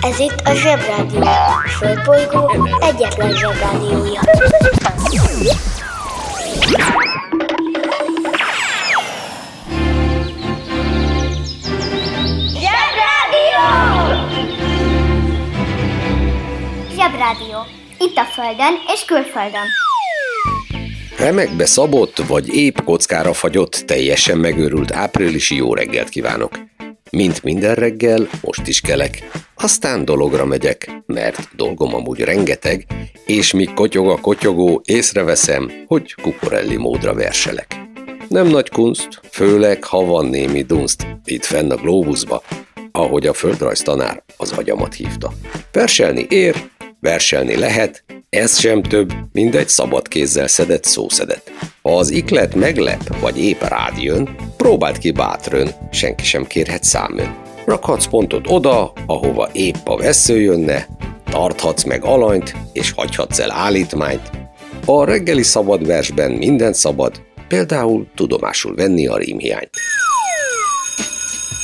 Ez itt a Zsebrádió. A Földbolygó egyetlen Zsebrádiója. Zsebrádió! Zsebrádió. Itt a Földön és külföldön. Remekbe szabott, vagy épp kockára fagyott, teljesen megőrült áprilisi jó reggelt kívánok! Mint minden reggel, most is kelek, aztán dologra megyek, mert dolgom amúgy rengeteg, és míg kotyog a kotyogó, észreveszem, hogy kukorelli módra verselek. Nem nagy kunst, főleg ha van némi dunst, itt fenn a glóbuszba, ahogy a földrajztanár az agyamat hívta. Verselni ér, verselni lehet, ez sem több, mint egy szabad kézzel szedett szószedet. Ha az iklet meglep, vagy épp rád jön, próbáld ki bátrön, senki sem kérhet számön. Rakhatsz pontot oda, ahova épp a vesző jönne, tarthatsz meg alanyt, és hagyhatsz el állítmányt. A reggeli szabad versben minden szabad, például tudomásul venni a rímhiányt.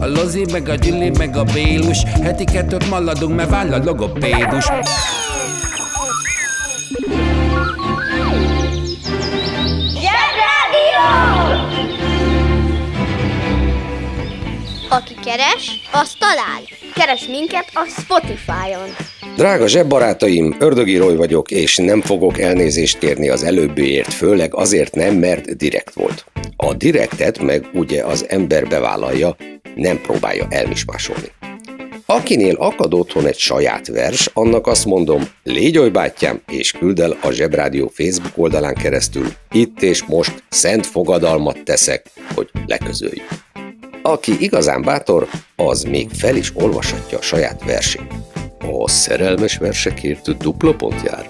a Lozi, meg a Gyüli, meg a Bélus Heti kettőt maladunk, mert váll a logopédus Zsebrádió! Aki keres, az talál. Keres minket a Spotify-on. Drága zsebbarátaim, Ördögi Roy vagyok, és nem fogok elnézést kérni az előbbiért, főleg azért nem, mert direkt volt. A direktet meg ugye az ember bevállalja, nem próbálja elmismásolni. Akinél akad otthon egy saját vers, annak azt mondom, légy oly bátyám, és küld el a Zsebrádió Facebook oldalán keresztül. Itt és most szent fogadalmat teszek, hogy leközöljük. Aki igazán bátor, az még fel is olvashatja a saját versét. A szerelmes versekért dupla pont jár.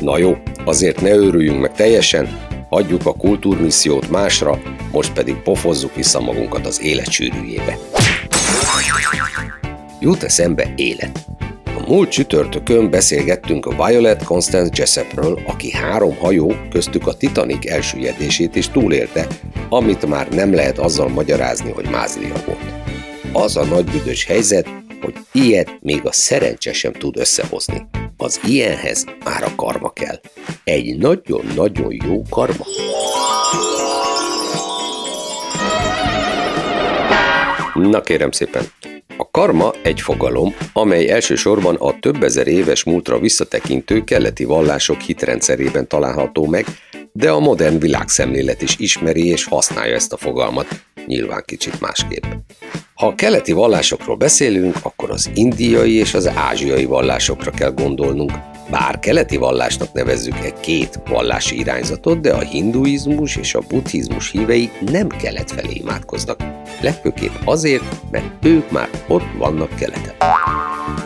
Na jó, azért ne őrüljünk meg teljesen, hagyjuk a kultúrmissziót másra, most pedig pofozzuk vissza magunkat az élet sűrűjébe. Jut eszembe élet. A múlt csütörtökön beszélgettünk a Violet Constance Jessepről, aki három hajó, köztük a Titanic elsüllyedését is túlélte, amit már nem lehet azzal magyarázni, hogy mázlia volt. Az a nagy büdös helyzet, hogy ilyet még a szerencse sem tud összehozni. Az ilyenhez már a karma kell. Egy nagyon-nagyon jó karma. Na kérem szépen, a karma egy fogalom, amely elsősorban a több ezer éves múltra visszatekintő keleti vallások hitrendszerében található meg, de a modern világszemlélet is ismeri és használja ezt a fogalmat, nyilván kicsit másképp. Ha a keleti vallásokról beszélünk, akkor az indiai és az ázsiai vallásokra kell gondolnunk, bár keleti vallásnak nevezzük egy két vallási irányzatot, de a hinduizmus és a buddhizmus hívei nem kelet felé imádkoznak. Legfőképp azért, mert ők már ott vannak keleten.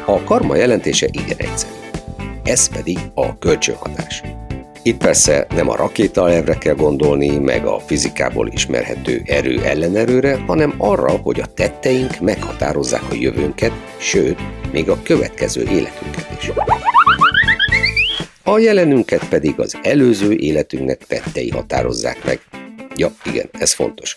A karma jelentése igen egyszerű. Ez pedig a kölcsönhatás. Itt persze nem a rakétaelvre kell gondolni, meg a fizikából ismerhető erő ellenerőre, hanem arra, hogy a tetteink meghatározzák a jövőnket, sőt, még a következő életünket is. A jelenünket pedig az előző életünknek tettei határozzák meg. Ja, igen, ez fontos.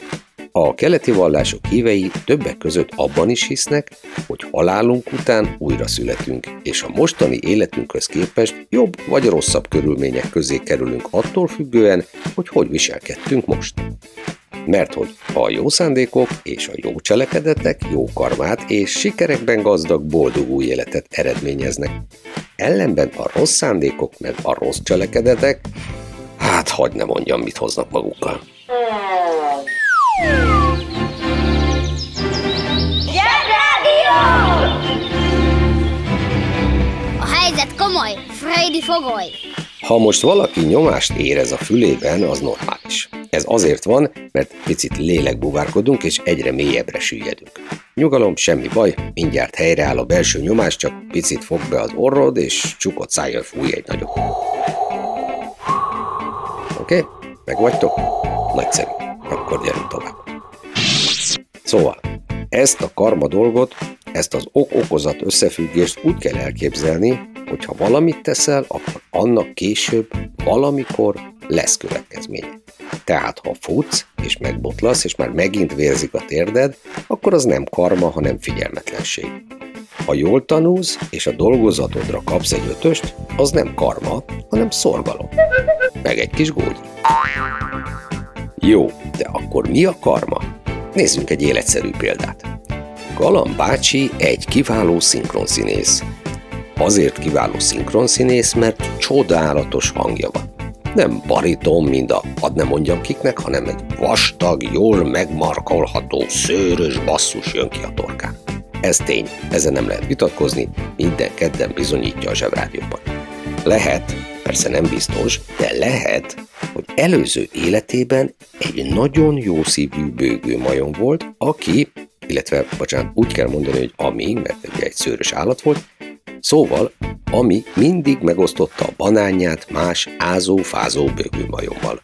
A keleti vallások hívei többek között abban is hisznek, hogy halálunk után újra születünk, és a mostani életünkhöz képest jobb vagy rosszabb körülmények közé kerülünk attól függően, hogy hogy viselkedtünk most. Mert hogy a jó szándékok és a jó cselekedetek jó karmát és sikerekben gazdag boldog új életet eredményeznek. Ellenben a rossz szándékok meg a rossz cselekedetek, hát hagyd ne mondjam, mit hoznak magukkal. A helyzet komoly, Freddy fogoly! Ha most valaki nyomást érez a fülében, az normális. Ez azért van, mert picit lélekbuvárkodunk és egyre mélyebbre süllyedünk. Nyugalom, semmi baj, mindjárt helyreáll a belső nyomás, csak picit fog be az orrod, és csukott szájjal fúj egy nagyot. Oké? Okay? Meg vagytok? Nagyszerű. Akkor gyerünk tovább. Szóval, ezt a karma dolgot, ezt az ok-okozat összefüggést úgy kell elképzelni, hogy ha valamit teszel, akkor annak később, valamikor lesz következménye. Tehát ha futsz, és megbotlasz, és már megint vérzik a térded, akkor az nem karma, hanem figyelmetlenség. Ha jól tanulsz, és a dolgozatodra kapsz egy ötöst, az nem karma, hanem szorgalom. Meg egy kis gógy. Jó, de akkor mi a karma? Nézzünk egy életszerű példát. Galam bácsi egy kiváló szinkronszínész. Azért kiváló szinkronszínész, mert csodálatos hangja van. Nem bariton, mint a hadd nem mondjam kiknek, hanem egy vastag, jól megmarkolható, szőrös basszus jön ki a torkán. Ez tény, ezen nem lehet vitatkozni, minden kedden bizonyítja a zsebrádióban. Lehet, persze nem biztos, de lehet, hogy előző életében egy nagyon jó szívű bőgő majom volt, aki, illetve, bocsánat, úgy kell mondani, hogy ami, mert ugye egy szőrös állat volt, szóval, ami mindig megosztotta a banánját más ázó-fázó bőgőmajommal.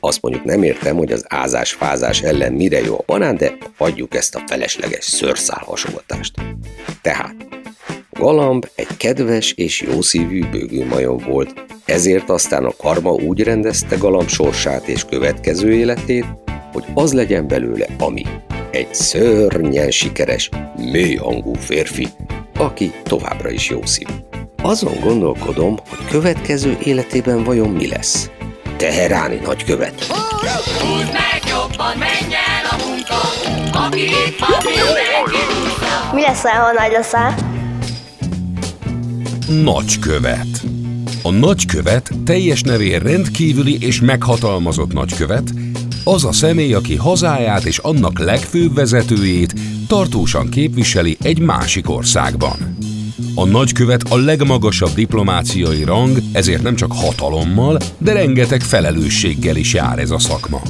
Azt mondjuk nem értem, hogy az ázás-fázás ellen mire jó a banán, de hagyjuk ezt a felesleges szőrszál hasonlatást. Tehát, Galamb egy kedves és jószívű bőgőmajom volt, ezért aztán a karma úgy rendezte Galamb sorsát és következő életét, hogy az legyen belőle ami. Egy szörnyen sikeres, mélyhangú férfi, aki továbbra is jó szív. Azon gondolkodom, hogy következő életében vajon mi lesz. Teheráni nagykövet. Húzd meg jobban, menj el a munka, aki itt van, mindenki Mi leszel, ha nagy leszel? Nagykövet. A nagykövet teljes nevén rendkívüli és meghatalmazott nagykövet, az a személy, aki hazáját és annak legfőbb vezetőjét tartósan képviseli egy másik országban. A nagykövet a legmagasabb diplomáciai rang, ezért nem csak hatalommal, de rengeteg felelősséggel is jár ez a szakma.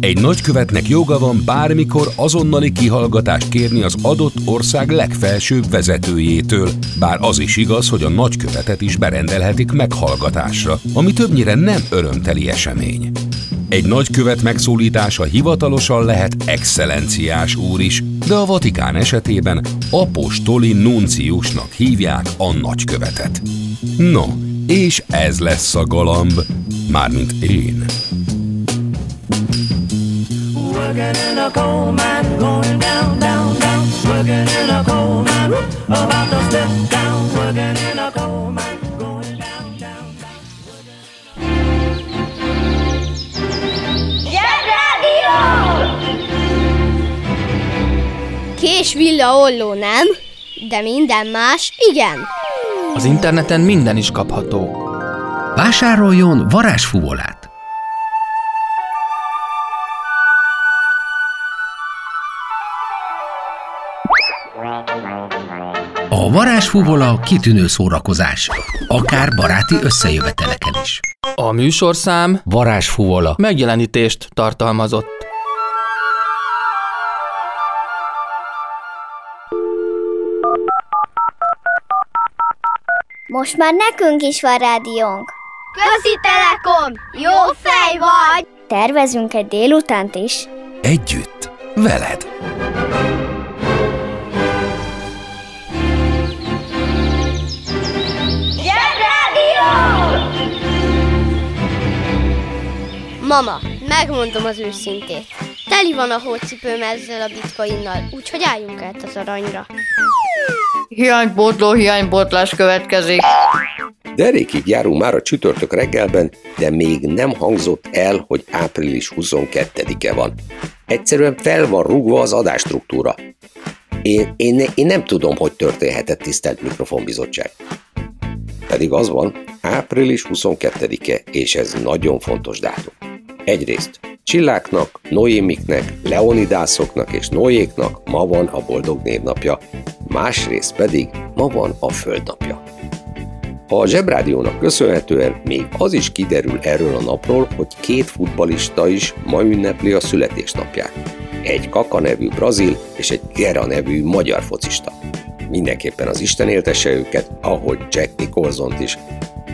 Egy nagykövetnek joga van bármikor azonnali kihallgatást kérni az adott ország legfelsőbb vezetőjétől, bár az is igaz, hogy a nagykövetet is berendelhetik meghallgatásra, ami többnyire nem örömteli esemény. Egy nagykövet megszólítása hivatalosan lehet excellenciás úr is, de a Vatikán esetében apostoli nunciusnak hívják a nagykövetet. No, és ez lesz a galamb, mármint én. Working in a coal mine, going down, down, down. Working in a coal mine, about to step down. Working in a coal mine, going down, down, down. Zsebrádió! Kés villa olló nem, de minden más igen. Az interneten minden is kapható. Vásároljon varázsfúvolát! A varázsfúvola kitűnő szórakozás, akár baráti összejöveteleken is. A műsorszám Varázsfúvola. megjelenítést tartalmazott. Most már nekünk is van rádiónk. Közi Telekom! Jó fej vagy! Tervezünk egy délutánt is. Együtt, veled. Mama, megmondom az őszintét. Teli van a hócipőm ezzel a bitcoinnal, úgyhogy álljunk át az aranyra. Hiánypótló hiánypótlás következik. Derékig járunk már a csütörtök reggelben, de még nem hangzott el, hogy április 22-e van. Egyszerűen fel van rúgva az adástruktúra. Én, én, én nem tudom, hogy történhetett tisztelt mikrofonbizottság. Pedig az van, április 22-e, és ez nagyon fontos dátum. Egyrészt Csilláknak, Noémiknek, Leonidászoknak és Noéknak ma van a boldog névnapja, másrészt pedig ma van a földnapja. A Zsebrádiónak köszönhetően még az is kiderül erről a napról, hogy két futbalista is ma ünnepli a születésnapját. Egy Kaka nevű brazil és egy Gera nevű magyar focista. Mindenképpen az Isten éltesse őket, ahogy Jack nicholson is,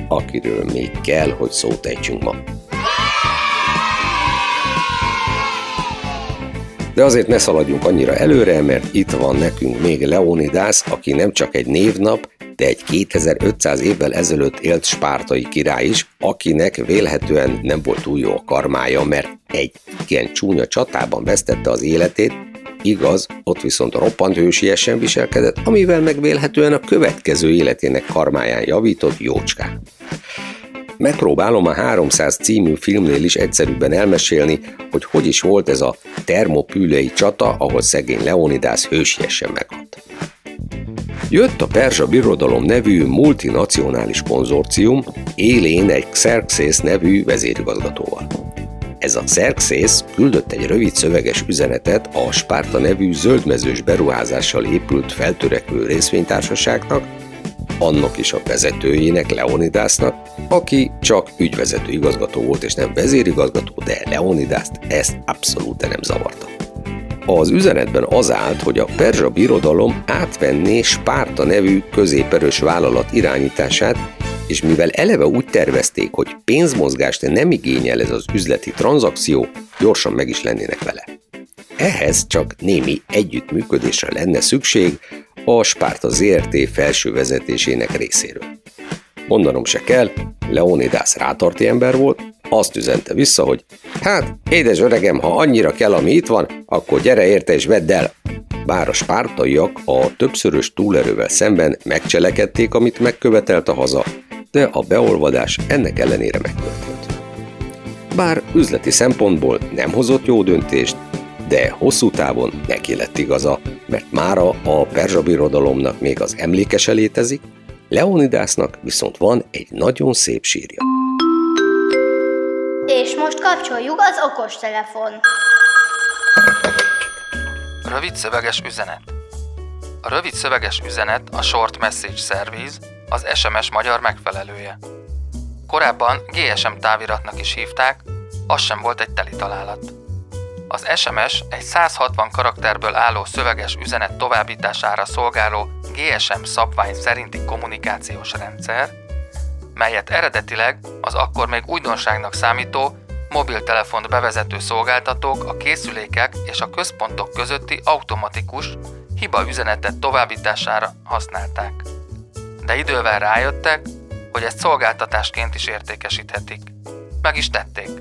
akiről még kell, hogy szót ejtsünk ma. De azért ne szaladjunk annyira előre, mert itt van nekünk még Leonidas, aki nem csak egy névnap, de egy 2500 évvel ezelőtt élt spártai király is, akinek vélhetően nem volt túl jó a karmája, mert egy igen csúnya csatában vesztette az életét, igaz, ott viszont roppant hősiesen viselkedett, amivel megvélhetően a következő életének karmáján javított jócskán. Megpróbálom a 300 című filmnél is egyszerűbben elmesélni, hogy hogy is volt ez a termopülei csata, ahol szegény Leonidas hősiesen meghalt. Jött a Perzsa Birodalom nevű multinacionális konzorcium, élén egy Xerxes nevű vezérigazgatóval. Ez a Xerxes küldött egy rövid szöveges üzenetet a Spárta nevű zöldmezős beruházással épült feltörekvő részvénytársaságnak, annak is a vezetőjének, Leonidásnak, aki csak ügyvezető igazgató volt és nem vezérigazgató, de Leonidást ezt abszolút nem zavarta. Az üzenetben az állt, hogy a Perzsa birodalom átvenné Spárta nevű középerős vállalat irányítását, és mivel eleve úgy tervezték, hogy pénzmozgást nem igényel ez az üzleti tranzakció, gyorsan meg is lennének vele. Ehhez csak némi együttműködésre lenne szükség a Spárta ZRT felső vezetésének részéről. Mondanom se kell, Leonidas rátarti ember volt, azt üzente vissza, hogy hát, édes öregem, ha annyira kell, ami itt van, akkor gyere érte és vedd el. Bár a spártaiak a többszörös túlerővel szemben megcselekedték, amit megkövetelt a haza, de a beolvadás ennek ellenére megtörtént. Bár üzleti szempontból nem hozott jó döntést, de hosszú távon neki lett igaza, mert mára a perzsa birodalomnak még az emlékese létezik, Leonidásnak viszont van egy nagyon szép sírja. És most kapcsoljuk az okostelefon. Rövid szöveges üzenet. A rövid szöveges üzenet a Short Message Service, az SMS magyar megfelelője. Korábban GSM táviratnak is hívták, az sem volt egy teli találat. Az SMS egy 160 karakterből álló szöveges üzenet továbbítására szolgáló GSM szabvány szerinti kommunikációs rendszer, melyet eredetileg az akkor még újdonságnak számító mobiltelefont bevezető szolgáltatók a készülékek és a központok közötti automatikus hiba üzenetet továbbítására használták. De idővel rájöttek, hogy ezt szolgáltatásként is értékesíthetik. Meg is tették.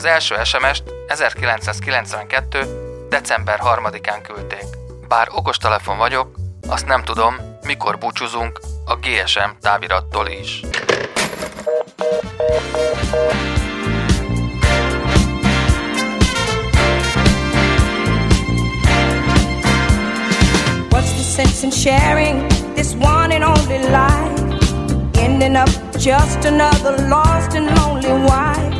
Az első SMS-t 1992. december 3-án küldték. Bár okostelefon vagyok, azt nem tudom, mikor búcsúzunk a GSM távirattól is. What's the sense in sharing this one and only life? Ending up just another lost and lonely wife.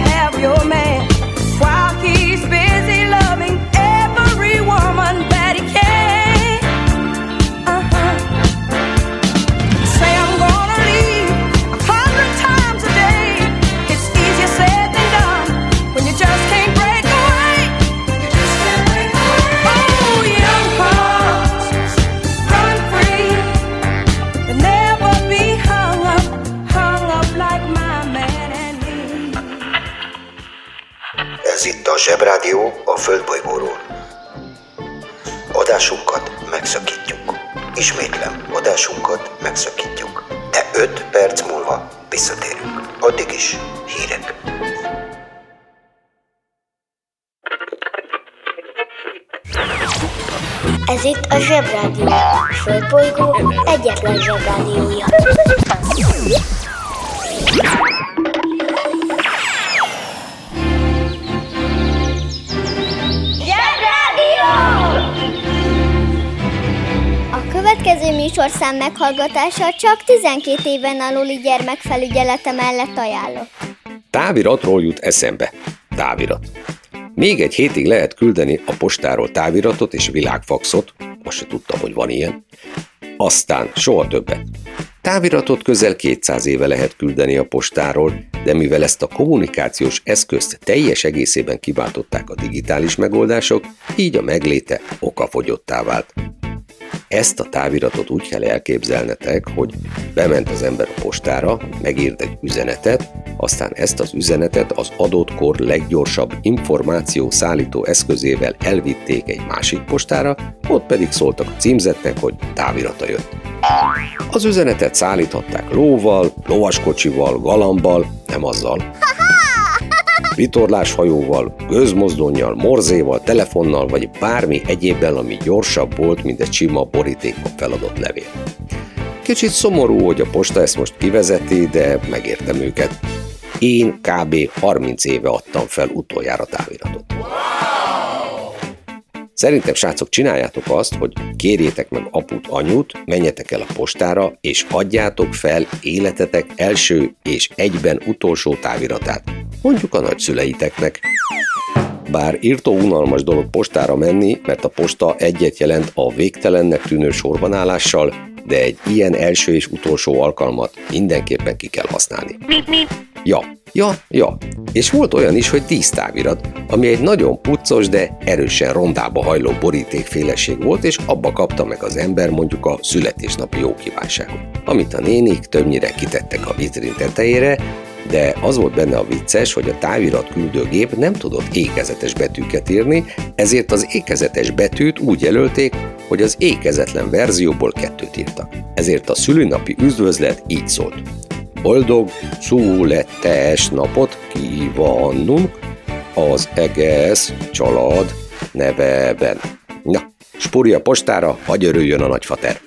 Ismétlem, adásunkat megszakítjuk. De 5 perc múlva visszatérünk. Addig is hírek. Ez itt a Zsebrádió. A Földbolygó egyetlen Zsebrádiója. Műsorszám meghallgatása csak 12 éven aluli gyermekfelügyelete mellett ajánlott. Táviratról jut eszembe. Távirat. Még egy hétig lehet küldeni a postáról táviratot és világfaxot, azt se tudtam, hogy van ilyen. Aztán soha többet. Táviratot közel 200 éve lehet küldeni a postáról, de mivel ezt a kommunikációs eszközt teljes egészében kiváltották a digitális megoldások, így a megléte okafogyottá vált. Ezt a táviratot úgy kell elképzelnetek, hogy bement az ember a postára, megírt egy üzenetet, aztán ezt az üzenetet az adott kor leggyorsabb információ szállító eszközével elvitték egy másik postára, ott pedig szóltak a címzetnek, hogy távirata jött. Az üzenetet szállíthatták lóval, lovaskocsival, galambal, nem azzal, vitorláshajóval, gőzmozdonnyal, morzéval, telefonnal, vagy bármi egyébben, ami gyorsabb volt, mint egy sima borítékon feladott levél. Kicsit szomorú, hogy a posta ezt most kivezeti, de megértem őket. Én kb. 30 éve adtam fel utoljára táviratot. Szerintem, srácok, csináljátok azt, hogy kérjétek meg aput, anyut, menjetek el a postára, és adjátok fel életetek első és egyben utolsó táviratát. Mondjuk a nagyszüleiteknek. Bár írtó unalmas dolog postára menni, mert a posta egyet jelent a végtelennek tűnő sorbanállással, de egy ilyen első és utolsó alkalmat mindenképpen ki kell használni. Ja, ja, ja. És volt olyan is, hogy tíz távirat, ami egy nagyon puccos, de erősen rondába hajló borítékféleség volt, és abba kapta meg az ember mondjuk a születésnapi jó kívánságot. Amit a nénik többnyire kitettek a vitrin tetejére, de az volt benne a vicces, hogy a távirat küldőgép nem tudott ékezetes betűket írni, ezért az ékezetes betűt úgy jelölték, hogy az ékezetlen verzióból kettőt írtak. Ezért a szülinapi üdvözlet így szólt. Boldog születes napot kívánunk az egész család neveben. Na, spúrja postára, hagy örüljön a nagyfater!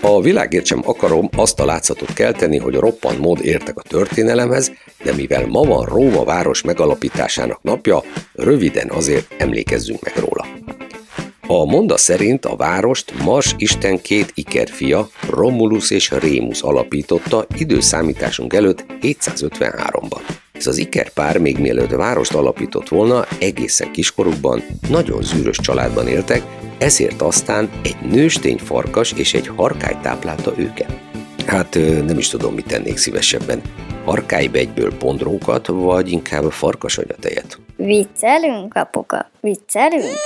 A világért sem akarom azt a látszatot kelteni, hogy a roppant mód értek a történelemhez, de mivel ma van Róma város megalapításának napja, röviden azért emlékezzünk meg róla. A monda szerint a várost Mars Isten két ikerfia, Romulus és Rémus alapította időszámításunk előtt 753-ban. Ez az ikerpár még mielőtt várost alapított volna, egészen kiskorukban nagyon zűrös családban éltek, ezért aztán egy nőstény farkas és egy harkály táplálta őket. Hát nem is tudom, mit tennék szívesebben. Harkálybe egyből pondrókat, vagy inkább farkas agyatejet. Viccelünk, apuka? Viccelünk?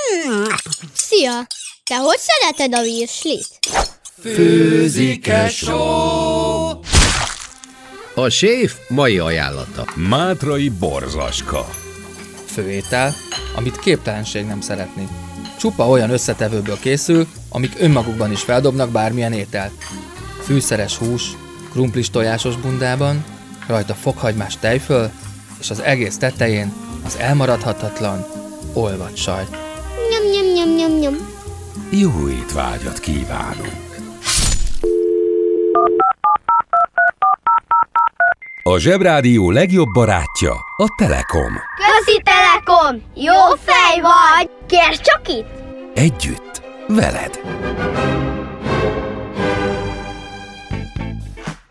Szia! Te hogy szereted a virslit? A séf mai ajánlata. Mátrai borzaska. Főétel, amit képtelenség nem szeretni. Csupa olyan összetevőből készül, amik önmagukban is feldobnak bármilyen ételt. Fűszeres hús, krumplis tojásos bundában, rajta fokhagymás tejföl, és az egész tetején az elmaradhatatlan olvat sajt. Nyom, nyom, nyom, nyom, nyom. Jó étvágyat kívánunk! A Zsebrádió legjobb barátja a Telekom. Közi Telekom! Jó fej vagy! Kérd csak itt! Együtt, veled.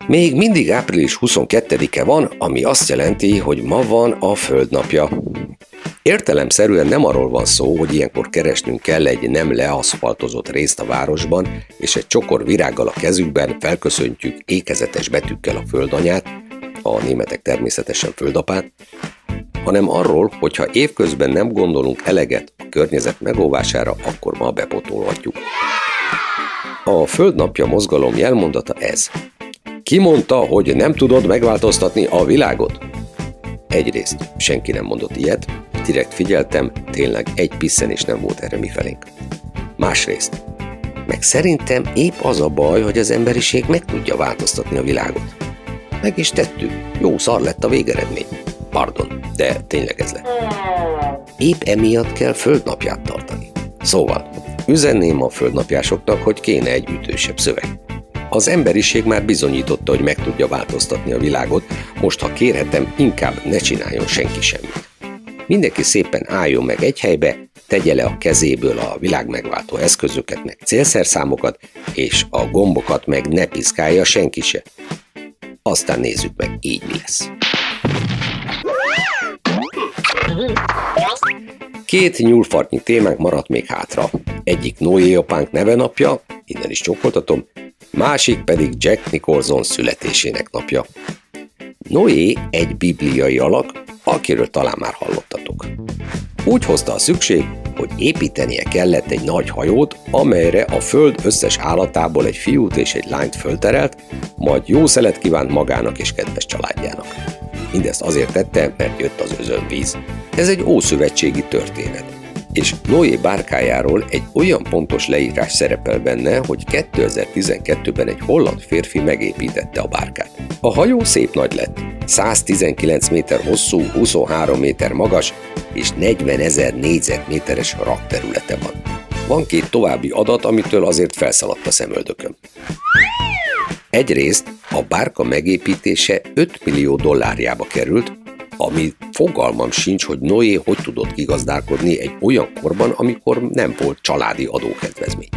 Még mindig április 22-e van, ami azt jelenti, hogy ma van a Földnapja. Értelemszerűen nem arról van szó, hogy ilyenkor keresnünk kell egy nem leaszfaltozott részt a városban, és egy csokor virággal a kezükben felköszöntjük ékezetes betűkkel a földanyát, a németek természetesen földapát, hanem arról, hogyha évközben nem gondolunk eleget a környezet megóvására, akkor ma bepotolhatjuk. A Földnapja mozgalom jelmondata ez. Ki mondta, hogy nem tudod megváltoztatni a világot? Egyrészt senki nem mondott ilyet, direkt figyeltem, tényleg egy piszenés nem volt erre mifelénk. Másrészt, Meg szerintem épp az a baj, hogy az emberiség meg tudja változtatni a világot. Meg is tettük. Jó szar lett a végeredmény. Pardon, de tényleg ez lett. Épp emiatt kell földnapját tartani. Szóval, üzenném a földnapjásoknak, hogy kéne egy ütősebb szöveg. Az emberiség már bizonyította, hogy meg tudja változtatni a világot, most ha kérhetem, inkább ne csináljon senki semmit. Mindenki szépen álljon meg egy helybe, tegye le a kezéből a világ megváltó eszközöket, meg célszerszámokat, és a gombokat meg ne piszkálja senki se. Aztán nézzük meg, így mi lesz. Két nyúlfartnyi témánk maradt még hátra. Egyik Noé apánk neve napja, innen is csókoltatom, másik pedig Jack Nicholson születésének napja. Noé egy bibliai alak, akiről talán már hallottatok. Úgy hozta a szükség, hogy építenie kellett egy nagy hajót, amelyre a föld összes állatából egy fiút és egy lányt fölterelt, majd jó szelet kívánt magának és kedves családjának. Mindezt azért tette, mert jött az özönvíz. Ez egy ószövetségi történet. És Noé bárkájáról egy olyan pontos leírás szerepel benne, hogy 2012-ben egy holland férfi megépítette a bárkát. A hajó szép nagy lett, 119 méter hosszú, 23 méter magas és 40 ezer négyzetméteres rakterülete van. Van két további adat, amitől azért felszaladt a szemöldököm. Egyrészt a bárka megépítése 5 millió dollárjába került, ami fogalmam sincs, hogy Noé hogy tudott kigazdálkodni egy olyan korban, amikor nem volt családi adókedvezmény.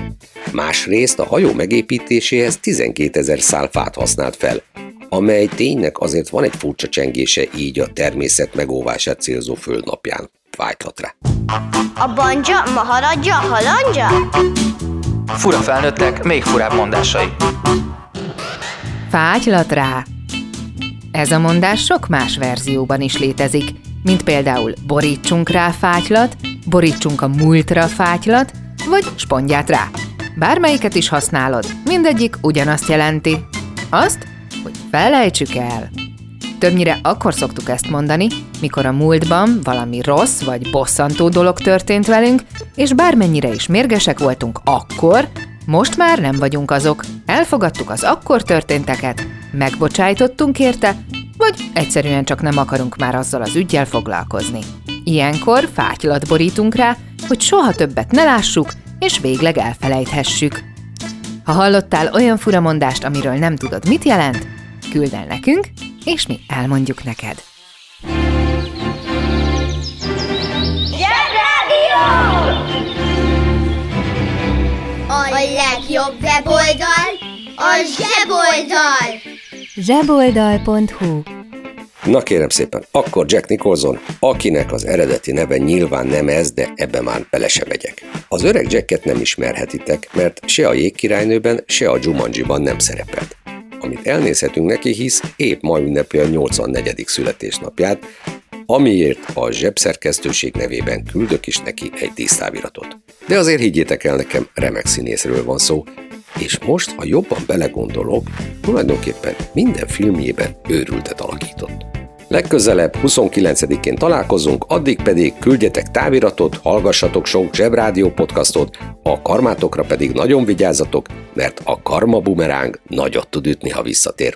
Másrészt a hajó megépítéséhez 12 ezer szál fát használt fel, amely ténynek azért van egy furcsa csengése így a természet megóvását célzó földnapján. Fájtlat rá. A banja, maharadja, halandja? Fura felnőttek, még furább mondásai. Fágylat rá! Ez a mondás sok más verzióban is létezik, mint például borítsunk rá fátylat, borítsunk a múltra fátylat, vagy spondját rá. Bármelyiket is használod, mindegyik ugyanazt jelenti. Azt, hogy felejtsük el. Többnyire akkor szoktuk ezt mondani, mikor a múltban valami rossz vagy bosszantó dolog történt velünk, és bármennyire is mérgesek voltunk akkor, most már nem vagyunk azok. Elfogadtuk az akkor történteket, megbocsájtottunk érte, vagy egyszerűen csak nem akarunk már azzal az ügyjel foglalkozni. Ilyenkor fátylat borítunk rá, hogy soha többet ne lássuk, és végleg elfelejthessük. Ha hallottál olyan furamondást, amiről nem tudod, mit jelent, küld el nekünk, és mi elmondjuk neked. A legjobb weboldal a zseboldal! zseboldal.hu Na kérem szépen, akkor Jack Nicholson, akinek az eredeti neve nyilván nem ez, de ebbe már bele se megyek. Az öreg Jacket nem ismerhetitek, mert se a jégkirálynőben, se a Jumanji-ban nem szerepelt. Amit elnézhetünk neki, hisz épp ma ünnepi a 84. születésnapját, amiért a zsebszerkesztőség nevében küldök is neki egy dísztáviratot. De azért higgyétek el nekem, remek színészről van szó, és most, ha jobban belegondolok, tulajdonképpen minden filmjében őrültet alakított. Legközelebb 29-én találkozunk, addig pedig küldjetek táviratot, hallgassatok sok zsebrádió podcastot, a karmátokra pedig nagyon vigyázzatok, mert a karma bumeráng nagyot tud ütni, ha visszatér.